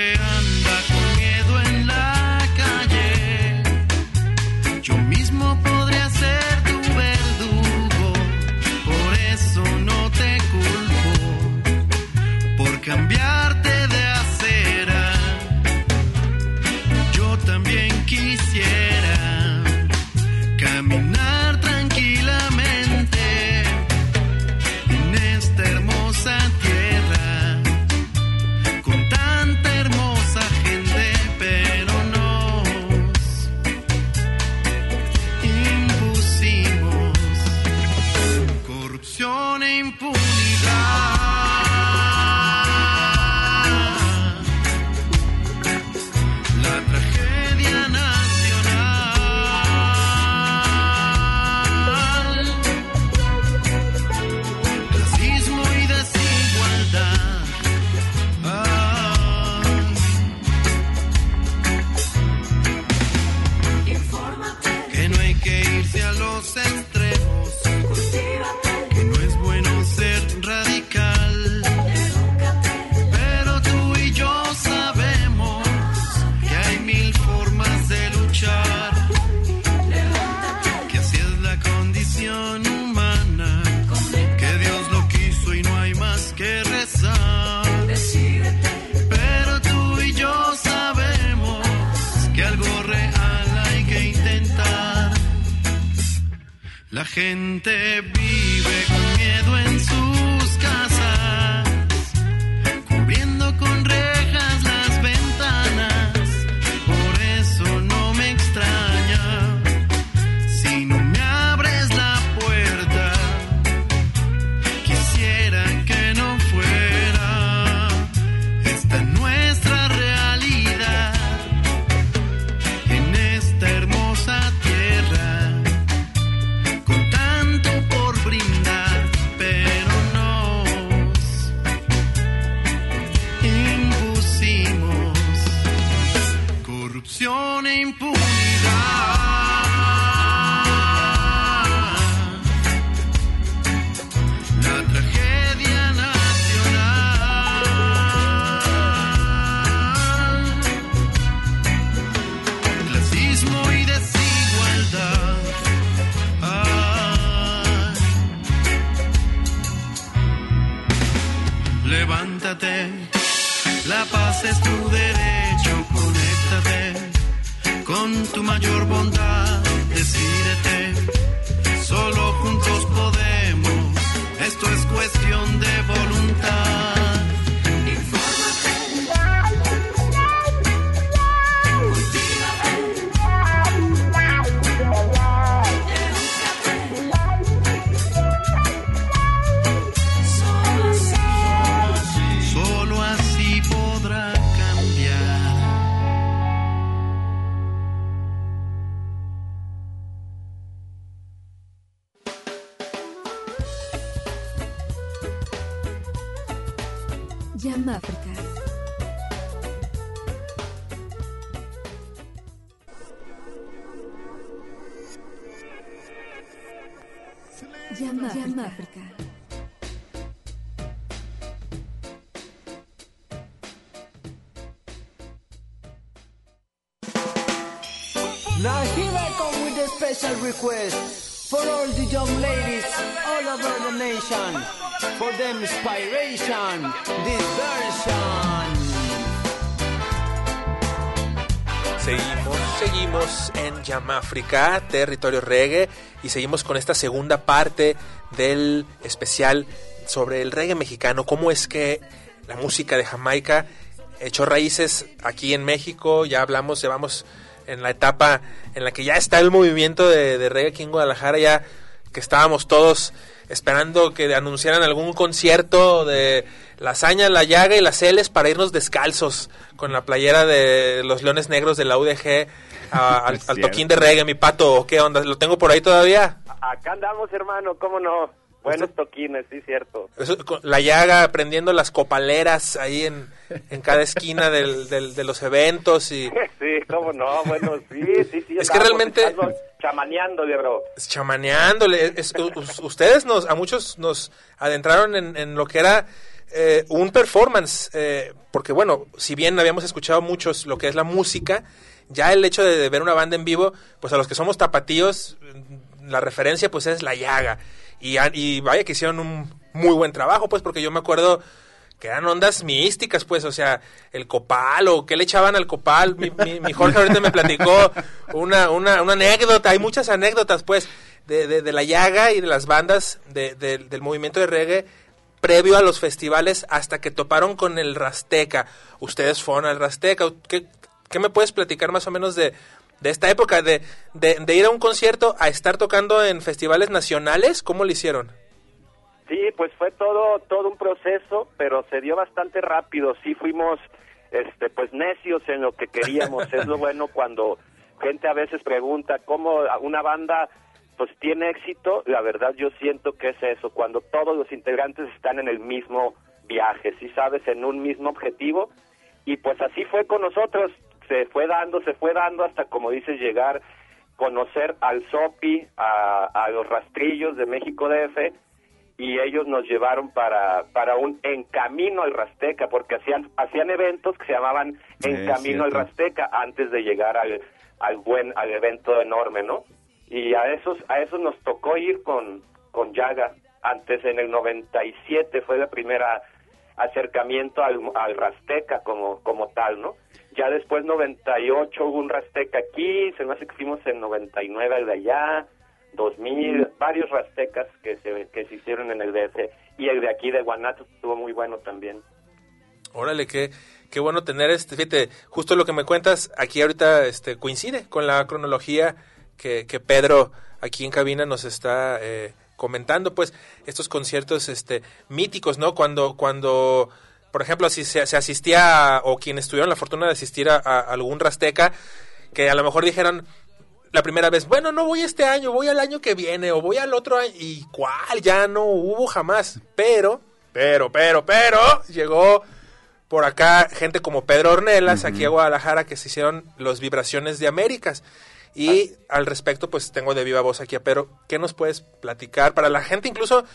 algo real hay que intentar. La gente vive con miedo en sus Jam África. Jam África. Now here I come with a special request for all the young ladies all over the nation for inspiration. Seguimos, seguimos en Yamáfrica, territorio reggae, y seguimos con esta segunda parte del especial sobre el reggae mexicano, cómo es que la música de Jamaica echó raíces aquí en México, ya hablamos, llevamos en la etapa en la que ya está el movimiento de, de reggae aquí en Guadalajara, ya que estábamos todos esperando que anunciaran algún concierto de la hazaña, la llaga y las Celes para irnos descalzos con la playera de los Leones Negros de la UDG a- al, toquín de reggae, mi pato, ¿qué onda? ¿Lo tengo por ahí todavía? Acá andamos, hermano, ¿cómo no? Buenos toquines, sí, cierto. Eso, la llaga prendiendo las copaleras ahí en, en cada esquina del, del- de los eventos y Sí, cómo no, bueno, sí, sí, sí. Es que realmente- Chamaneándole, bro. chamaneándole. Es- ustedes nos, a muchos nos adentraron en, lo que era eh, un performance, eh, porque bueno, si bien habíamos escuchado muchos lo que es la música, ya el hecho de, ver una banda en vivo, pues a los que somos tapatíos, mm, la referencia pues es la llaga. Y vaya que hicieron un muy buen trabajo, pues porque yo me acuerdo que eran ondas místicas, pues, o sea, el copal o qué le echaban al copal. Mi, mi- Jorge ahorita me platicó una, una, una anécdota, hay muchas anécdotas, pues, de, de, de la llaga y de las bandas de- del movimiento de reggae previo a los festivales hasta que toparon con el Rasteca. Ustedes fueron al Rasteca. ¿Qué, qué me puedes platicar más o menos de, de esta época? De, de, de ir a un concierto a estar tocando en festivales nacionales. ¿Cómo lo hicieron? Sí, pues fue todo todo un proceso, pero se dio bastante rápido. Sí fuimos este pues necios en lo que queríamos. es lo bueno cuando gente a veces pregunta cómo una banda pues tiene éxito. La verdad yo siento que es eso, cuando todos los integrantes están en el mismo viaje, si sabes, en un mismo objetivo. Y pues así fue con nosotros, se fue dando, se fue dando hasta como dices llegar conocer al SOPI, a, a los rastrillos de México DF y ellos nos llevaron para, para un En Camino al Rasteca, porque hacían, hacían eventos que se llamaban En Sí, Camino al. Rasteca antes de llegar al, al buen, al evento enorme, ¿no? Y a esos, a esos nos tocó ir con, con Yaga. Antes, en el 97, fue la primera acercamiento al, al Rasteca como, como tal, ¿no? Ya después, 98, hubo un Rasteca aquí, se me hace que fuimos en 99 al de allá, 2000, varios Rastecas que se, que se hicieron en el DF, y el de aquí de Guanatos estuvo muy bueno también. Órale, qué, qué bueno tener este, fíjate, justo lo que me cuentas aquí ahorita este, coincide con la cronología que, que Pedro aquí en cabina nos está eh, comentando, pues estos conciertos este, míticos, ¿no? Cuando, cuando por ejemplo, si se, se asistía a- o quienes tuvieron la fortuna de asistir a, a algún Rasteca, que a lo mejor dijeron la primera vez, bueno, no voy este año, voy al año que viene o voy al otro año, y cuál, ya no hubo jamás, pero, pero, pero, pero, llegó por acá gente como Pedro Ornelas, aquí a Guadalajara, que se hicieron los Vibraciones de Américas. Y al respecto, pues tengo de viva voz aquí a Pedro. ¿Qué nos puedes platicar? Para la gente, incluso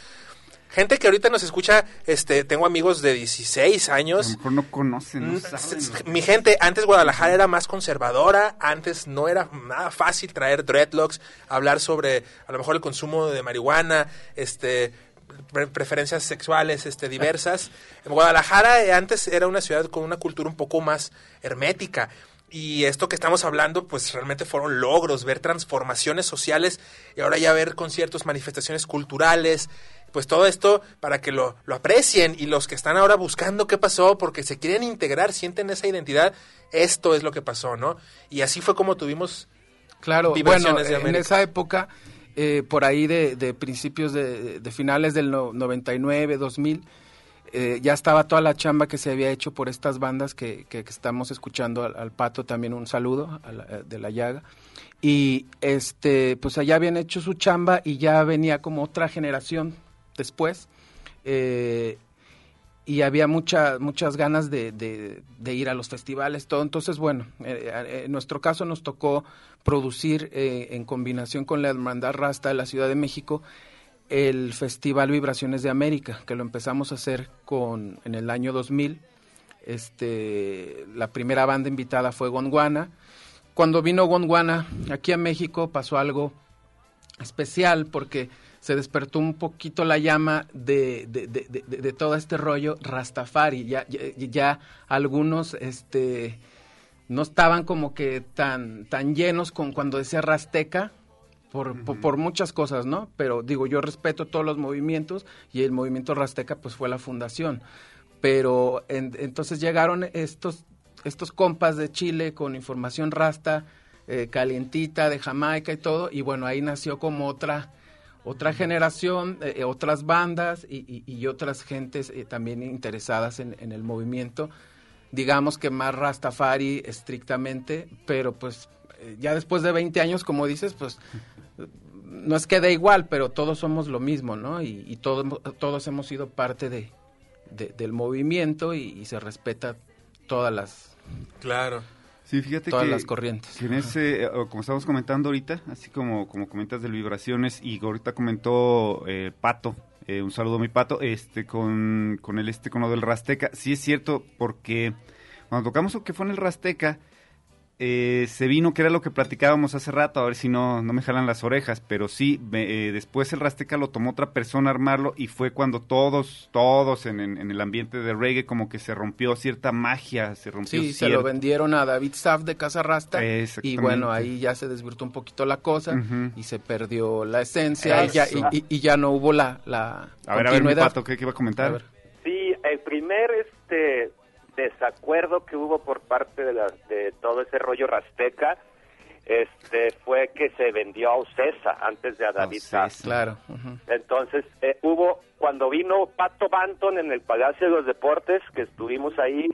gente que ahorita nos escucha, este, tengo amigos de 16 A lo años. mejor no conocen, no Mm, saben. Mi gente, antes Guadalajara era más conservadora, antes no era nada fácil traer dreadlocks, hablar sobre a lo mejor el consumo de marihuana, este pre- preferencias sexuales este diversas. En Guadalajara eh, antes era una ciudad con una cultura un poco más hermética. Y esto que estamos hablando, pues realmente fueron logros, ver transformaciones sociales y ahora ya ver conciertos, manifestaciones culturales, pues todo esto para que lo, lo aprecien. Y los que están ahora buscando qué pasó porque se quieren integrar, sienten esa identidad, esto es lo que pasó, ¿no? Y así fue como tuvimos Claro, bueno, de en esa época, eh, por ahí de, de principios de, de finales del no- 99, 2000, eh, ya estaba toda la chamba que se había hecho por estas bandas que, que- que estamos escuchando al, al Pato también un saludo a la- eh, de la llaga. Y este pues allá habían hecho su chamba y ya venía como otra generación después eh, y había mucha, muchas ganas de, ir a los festivales, todo. Entonces, bueno, eh, eh, en nuestro caso nos tocó producir en combinación con la Hermandad Rasta de la Ciudad de México el Festival Vibraciones de América, que lo empezamos a hacer con en el año 2000. Este, la primera banda invitada fue Gondwana. Cuando vino Gondwana aquí a México pasó algo especial porque se despertó un poquito la llama de, de, de, de- todo este rollo Rastafari. Ya, ya, ya algunos este, no estaban como que tan, tan llenos con cuando decía Rasteca. Por, por, por muchas cosas, ¿no? Pero digo, yo respeto todos los movimientos y el movimiento Rasteca pues fue la fundación. Pero en- entonces llegaron estos, estos compas de Chile con información rasta, eh, calientita, de Jamaica y todo, y bueno, ahí nació como otra, otra generación, eh, eh, otras bandas y, y- otras gentes eh, también interesadas en, en el movimiento, digamos que más Rastafari estrictamente, pero pues eh, ya después de 20 años, como dices, pues no es que da igual, pero todos somos lo mismo, ¿no? Y, todos, hemos sido parte de, de- del movimiento y se respeta todas las Claro. Sí, fíjate todas que, las corrientes. que en ese, eh, como estamos comentando ahorita, así como, como comentas del vibraciones, y ahorita comentó eh, Pato, eh, un saludo a mi Pato, este, con, con el este, con lo del Rasteca, sí es cierto, porque cuando tocamos lo que fue en el Rasteca, eh, se vino, que era lo que platicábamos hace rato, a ver si no, no me jalan las orejas, pero sí, me- eh, después el Rasteca lo tomó otra persona a armarlo y fue cuando todos, todos en, en- en el ambiente de reggae como que se rompió cierta magia, se rompió Sí, se lo vendieron a David Saf de Casa Rasta y bueno, ahí ya se desvirtuó un poquito la cosa y se perdió la esencia y ya, y, y- y ya no hubo la, la A ver, a ver, mi pato, ¿qué, qué iba a comentar? A ver. Sí, el primer este desacuerdo que hubo por parte de, la, de todo ese rollo rasteca este fue que se vendió a Ocesa antes de a David Sass. Claro. Entonces, eh, hubo, cuando vino Pato Banton en el Palacio de los Deportes, que estuvimos ahí,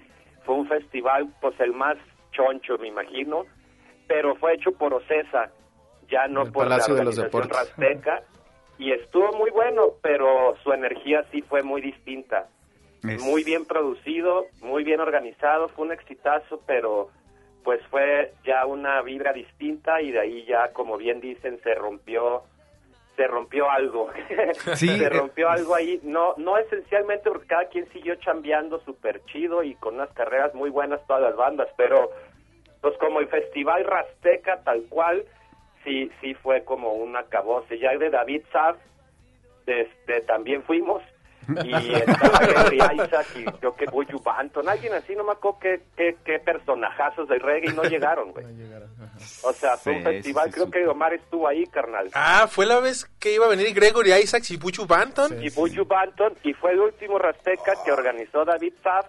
fue un festival, pues el más choncho, me imagino, pero fue hecho por Ocesa, ya no El por Palacio la de los organización Deportes. Rasteca, y estuvo muy bueno, pero su energía sí fue muy distinta. Es- Muy bien producido, muy bien organizado, fue un exitazo, pero pues fue ya una vibra distinta y de ahí ya, como bien dicen, se rompió se rompió algo. Sí, se eh, rompió algo ahí. No no esencialmente porque cada quien siguió chambeando súper chido y con unas carreras muy buenas todas las bandas, pero pues como el festival Rasteca tal cual, sí sí fue como un acabose. Ya de David Saf, este, también fuimos y estaba Gregory Isaac y creo que Buju Banton, alguien así, no me acuerdo qué, qué, qué personajazos del reggae y no llegaron, güey. O sea, fue un Sí, festival, sí, sí, creo sí. que Omar estuvo ahí, carnal. Ah, fue la vez que iba a venir Gregory Isaacs y Buchu Banton. y Buju Banton, y fue el último Rasteca que organizó David Saff,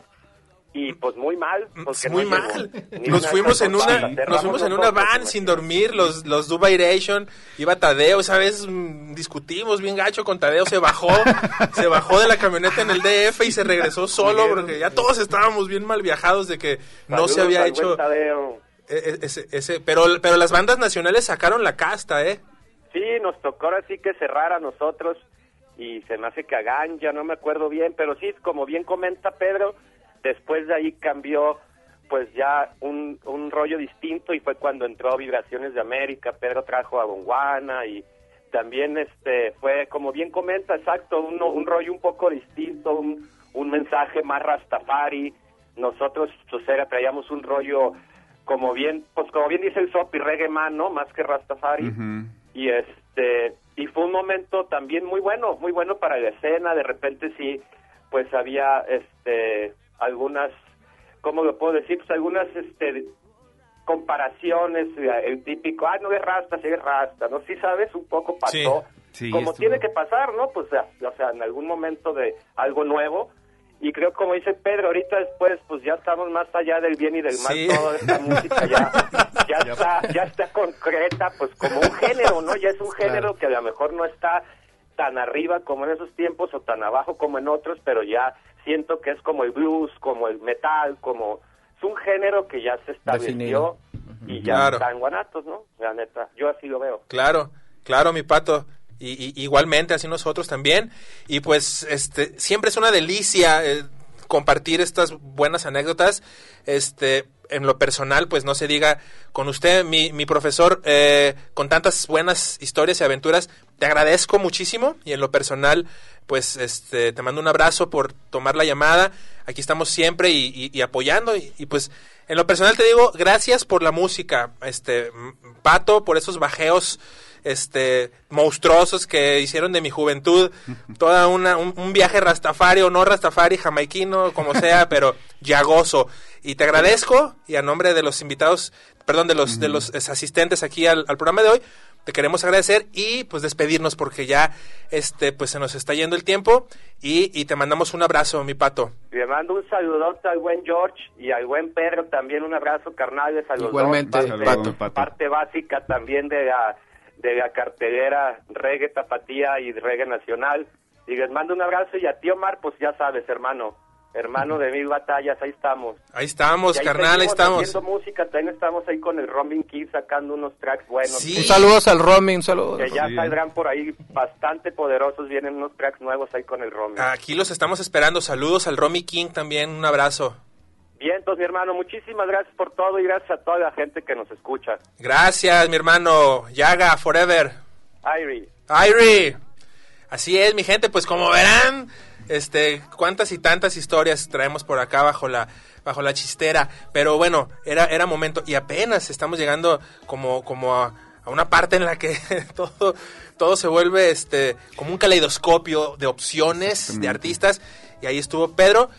y pues muy mal. porque muy no mal. Nos fuimos en una, nos fuimos en una van sin dormir, los, los Dubairation, iba Tadeo, esa vez mm, discutimos bien gacho con Tadeo, se bajó, se bajó de la camioneta en el DF y se regresó solo porque ya todos estábamos bien mal viajados de que no se había hecho e- e- ese, ese, pero, pero las bandas nacionales sacaron la casta, eh. Sí, nos tocó ahora sí que cerrar a nosotros y se me hace que a Ganja, no me acuerdo bien, pero sí, como bien comenta Pedro, después de ahí cambió pues ya un, un rollo distinto y fue cuando entró Vibraciones de América, Pedro trajo a Bonguana y también este fue, como bien comenta, exacto, un, un rollo un poco distinto, un, un mensaje más rastafari, nosotros pues era, traíamos un rollo como bien, pues como bien dice el Sopi, reggae man, ¿no? Más que rastafari. Y este y fue un momento también muy bueno muy bueno para la escena. De repente sí pues había este algunas cómo lo puedo decir pues algunas este comparaciones eh, el típico ah no es rasta sí es rasta no sí sabes un poco pasó Sí, como estuvo- tiene que pasar no pues o sea en algún momento de algo nuevo. Y creo como dice Pedro ahorita después pues ya estamos más allá del bien y del mal Sí. toda esta música ya ya está ya está concreta pues como un género no ya es un género que a lo mejor no está tan arriba como en esos tiempos o tan abajo como en otros pero ya siento que es como el blues como el metal como es un género que ya se estableció y ya Claro. está en Guanatos no la neta yo así lo veo Claro, claro, mi pato. Y, y- igualmente, así nosotros también. Y pues, este, siempre es una delicia eh, compartir estas buenas anécdotas. Este, en lo personal, pues no se diga con usted, mi, mi profesor, eh, con tantas buenas historias y aventuras. Te agradezco muchísimo y en lo personal, pues, este, te mando un abrazo por tomar la llamada. Aquí estamos siempre y, apoyando y, y, pues. En lo personal te digo, gracias por la música, este, Pato, por esos bajeos este monstruosos que hicieron de mi juventud toda una un, un viaje rastafari o no rastafari jamaiquino como sea pero ya gozo y te agradezco y a nombre de los invitados perdón de los de los es, asistentes aquí al, al programa de hoy te queremos agradecer y pues despedirnos porque ya este pues se nos está yendo el tiempo y, y te mandamos un abrazo mi pato Le mando un saludote al buen George y al buen Pedro también un abrazo carnales a los Igualmente. Saludos, Parte, Pato. parte básica también de la, de la cartelera reggae tapatía y reggae nacional. Y les mando un abrazo y a ti Omar, pues ya sabes, hermano, hermano de mil batallas, ahí estamos. ahí estamos ahí carnal ahí estamos haciendo música, también estamos ahí con el Robin Kid sacando unos tracks buenos. Sí. Un saludos al Romy, un saludo. Que ya Sí. saldrán por ahí bastante poderosos, vienen unos tracks nuevos ahí con el Robin. aquí los estamos esperando saludos al Romy King también un abrazo Bien, entonces mi hermano, muchísimas gracias por todo y gracias a toda la gente que nos escucha. Gracias, mi hermano. Yaga, forever. Irie. Irie. Así es, mi gente, pues como verán, este, cuántas y tantas historias traemos por acá bajo la bajo la chistera, pero bueno, era era momento y apenas estamos llegando como como a, a una parte en la que todo todo se vuelve este como un caleidoscopio de opciones de artistas y ahí estuvo Pedro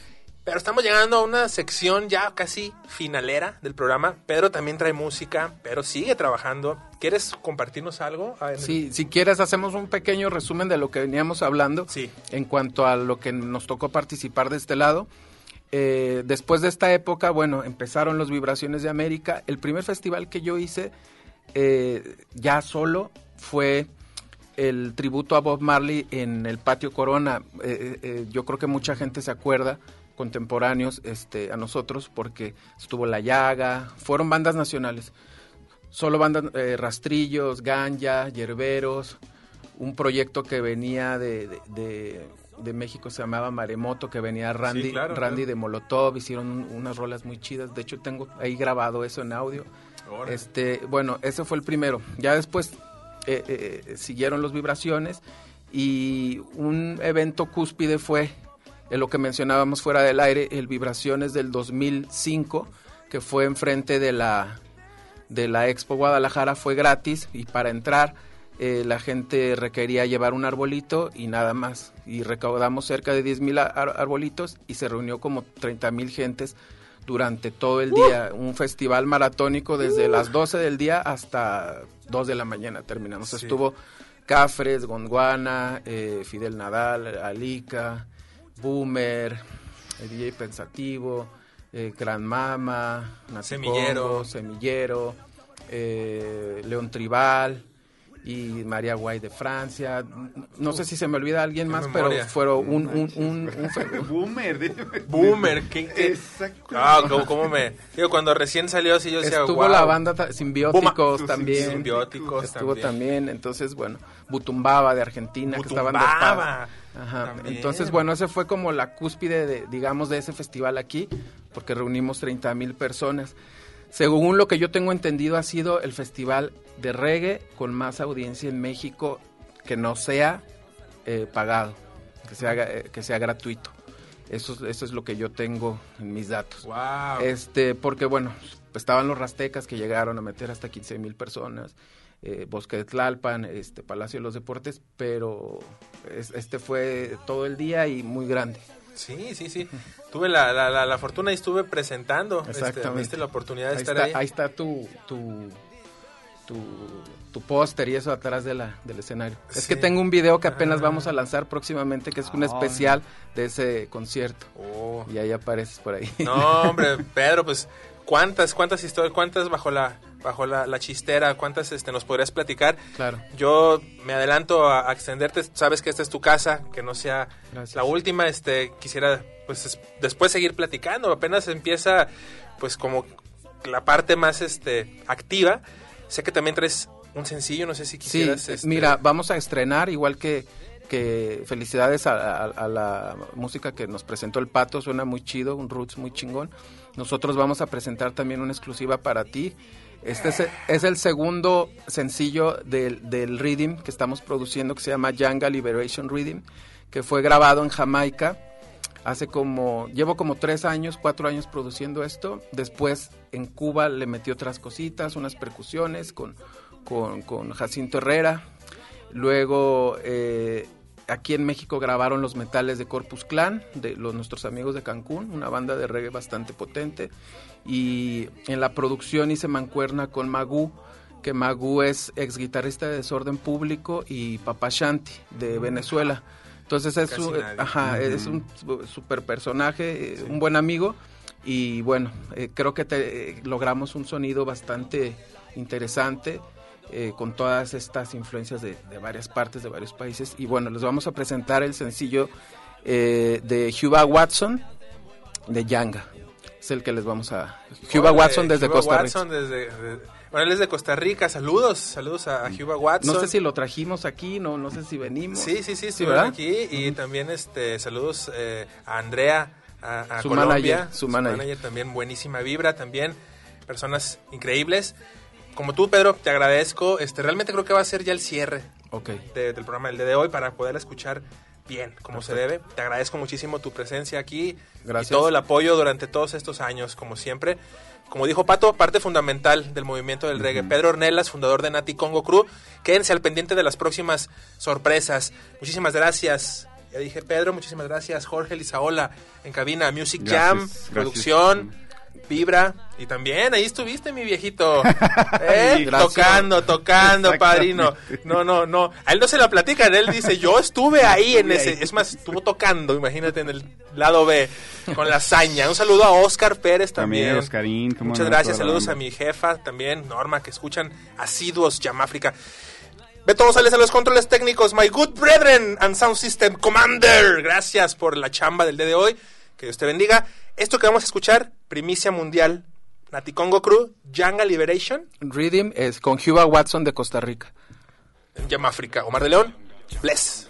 pero estamos llegando a una sección ya casi finalera del programa. Pedro también trae música, pero sigue trabajando. ¿Quieres compartirnos algo? Sí, si quieres hacemos un pequeño resumen de lo que veníamos hablando Sí. en cuanto a lo que nos tocó participar de este lado. Eh, después de esta época, bueno, empezaron los Vibraciones de América. El primer festival que yo hice eh, ya solo fue el tributo a Bob Marley en el patio Corona. Eh, eh, yo creo que mucha gente se acuerda contemporáneos este, a nosotros porque estuvo La Llaga, fueron bandas nacionales. Solo bandas eh, Rastrillos, Ganja, Yerberos, un proyecto que venía de, de- de- de México se llamaba Maremoto, que venía Randy, claro, Randy claro. de Molotov, hicieron un- unas rolas muy chidas. De hecho, tengo ahí grabado eso en audio. Este, bueno, ese fue el primero. Ya después eh, eh, siguieron los vibraciones y un evento cúspide fue eh, lo que mencionábamos fuera del aire, el Vibraciones del 2005, que fue enfrente de la de la Expo Guadalajara, fue gratis y para entrar eh, la gente requería llevar un arbolito y nada más. Y recaudamos cerca de 10 mil arbolitos y se reunió como 30 mil gentes durante todo el día. Un festival maratónico desde las 12 del día hasta 2 de la mañana terminamos. Sí. Estuvo Cafres, Gondwana, eh, Fidel Nadal, Alica, Boomer, el DJ Pensativo, eh, Gran Mama, Semillero. Semillero, eh, León Tribal y María Guay de Francia. No sé si se me olvida alguien más, memoria. pero fueron un, un, un, un Boomer. Boomer, ¿qué, qué? Exacto. Ah, ¿cómo, cómo me...? Digo, cuando recién salió así yo decía, Estuvo wow. la banda Simbióticos Buma. también. Simbióticos Estuvo también. también. Entonces, bueno, Butumbaba de Argentina, que estaban de. Ajá. también. Entonces, bueno, ese fue como la cúspide, de, digamos, de ese festival aquí, porque reunimos 30 mil personas. Según lo que yo tengo entendido, ha sido el festival de reggae con más audiencia en México que no sea eh, pagado, que sea, eh, que sea gratuito. Eso, es- eso es lo que yo tengo en mis datos. Wow. Este, porque bueno, estaban los rastecas que llegaron a meter hasta 15 mil personas, eh, Bosque de Tlalpan, este, Palacio de los Deportes, pero es- este fue todo el día y muy grande. Sí, sí, sí. Tuve la, la, la, la fortuna y estuve presentando. Este, Exactamente. viste la oportunidad de ahí estar está, ahí. ahí está tu, tu, tu, tu póster y eso atrás de la, del escenario. Es que tengo un video que apenas Ah. vamos a lanzar próximamente, que es un Ah. especial de ese concierto. Oh. Y ahí apareces por ahí. No, hombre, Pedro, pues cuántas, cuántas historias, cuántas bajo la bajo la, la chistera, cuántas este nos podrías platicar. Claro. Yo me adelanto a, a extenderte, sabes que esta es tu casa, que no sea Gracias. la última, este quisiera pues es- después seguir platicando, apenas empieza pues como la parte más este activa. Sé que también traes un sencillo, no sé si Sí, quisieras este, mira, vamos a estrenar, igual que, que felicidades a, a- a la música que nos presentó el Pato, suena muy chido, un roots muy chingón. Nosotros vamos a presentar también una exclusiva para ti. Este es, el segundo sencillo del, del Rhythm que estamos produciendo, que se llama Yanga Liberation Rhythm, que fue grabado en Jamaica. Hace como, llevo como tres años, cuatro años produciendo esto. Después en Cuba le metí otras cositas, unas percusiones con, con, con Jacinto Herrera. Luego eh, aquí en México grabaron los metales de Corpus Clan, de los, nuestros amigos de Cancún, una banda de reggae bastante potente. Y en la producción hice mancuerna con Magú, que Magú es ex guitarrista de Desorden Público y Papa Shanti de Venezuela. Entonces es un, es super personaje, eh, un buen amigo. Y bueno, eh, creo que te- eh, logramos un sonido bastante interesante eh, con todas estas influencias de, de varias partes, de varios países y bueno, les vamos a presentar el sencillo eh, de Huba Watson de Yanga. Es el que les vamos a... Huba Watson desde Cuba Costa Rica. Watson desde, de- bueno, él es de Costa Rica, saludos, saludos a, a Cuba Watson. No sé si lo trajimos aquí, no, no sé si venimos. Sí, sí, sí, Sí, ¿verdad? aquí y también este saludos eh, a Andrea, a, a Su Colombia, manager, su manager. también buenísima vibra, también personas increíbles. Como tú, Pedro, te agradezco. Este, realmente creo que va a ser ya el cierre de- del programa del día de hoy para poder escuchar bien, como se debe. Te agradezco muchísimo tu presencia aquí Gracias. y todo el apoyo durante todos estos años, como siempre. Como dijo Pato, parte fundamental del movimiento del reggae. Pedro Ornelas, fundador de Nati Congo Crew. Quédense al pendiente de las próximas sorpresas. Muchísimas gracias. Ya dije Pedro, muchísimas gracias. Jorge Lizaola en cabina, Music Gracias, Jam, gracias. producción. Vibra. Y también ahí estuviste, mi viejito. ¿Eh? Tocando, tocando, padrino. No, no, no. A él no se la platican. Él dice, yo estuve ahí en ese. Es más, estuvo tocando, imagínate, en el lado B, con la hazaña. Un saludo a Oscar Pérez también. También, Oscarín, Muchas no, gracias. Saludos a mi jefa también, Norma, que escuchan asiduos Yamáfrica. Beto González a los controles técnicos, my good brethren and sound system commander. Gracias por la chamba del día de hoy. Que Dios te bendiga. Esto que vamos a escuchar, primicia mundial, Naticongo Crew, Yanga Liberation, Rhythm es con Cuba Watson de Costa Rica. en Yamáfrica. Omar de León, bless.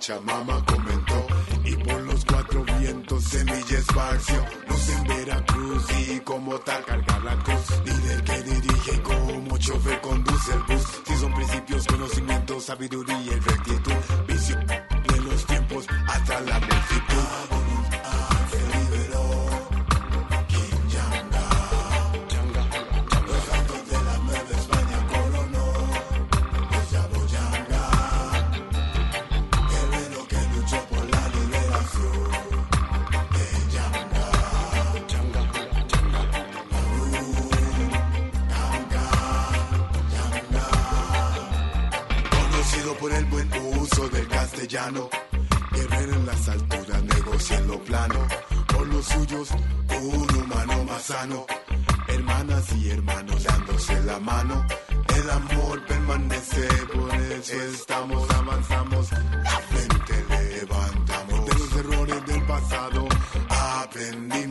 Pachamama comentó. Y por los cuatro vientos semilla esparció, luz en Veracruz y como tal cargar la cruz. Líder que dirige como chofer conduce el bus. Si son principios, conocimientos, sabiduría y rectitud. Castellano, guerrero en las alturas, negocia en lo plano, por los suyos, un humano más sano. Hermanas y hermanos dándose la mano. El amor permanece, por eso estamos, avanzamos, la frente levantamos. De los errores del pasado aprendimos,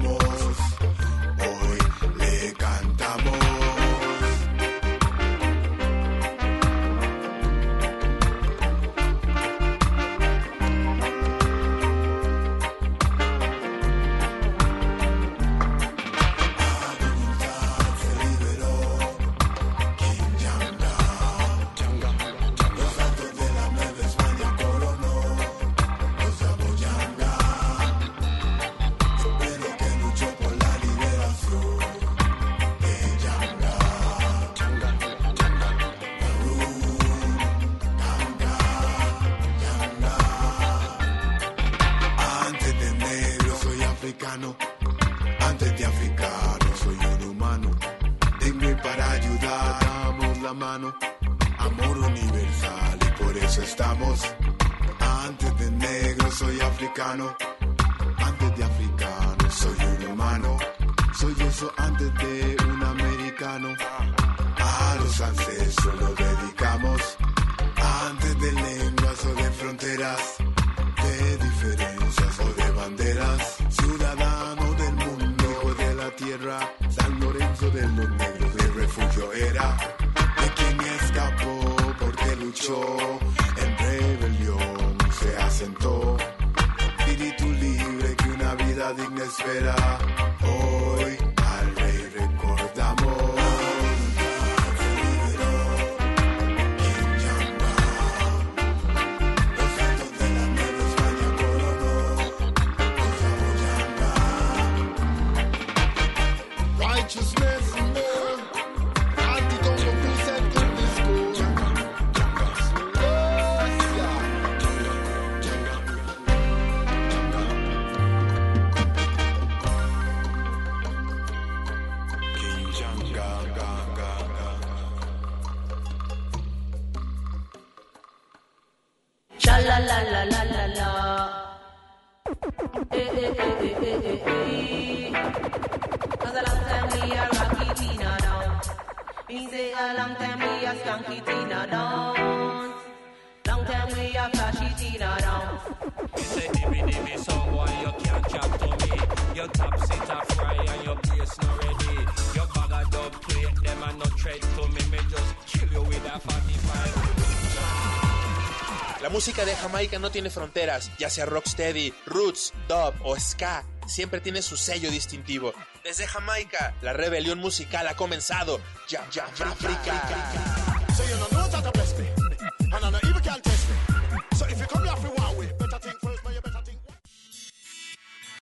Jamaica no tiene fronteras, ya sea rocksteady, roots, dub o ska, siempre tiene su sello distintivo. Desde Jamaica, la rebelión musical ha comenzado. Ya, ya, ya,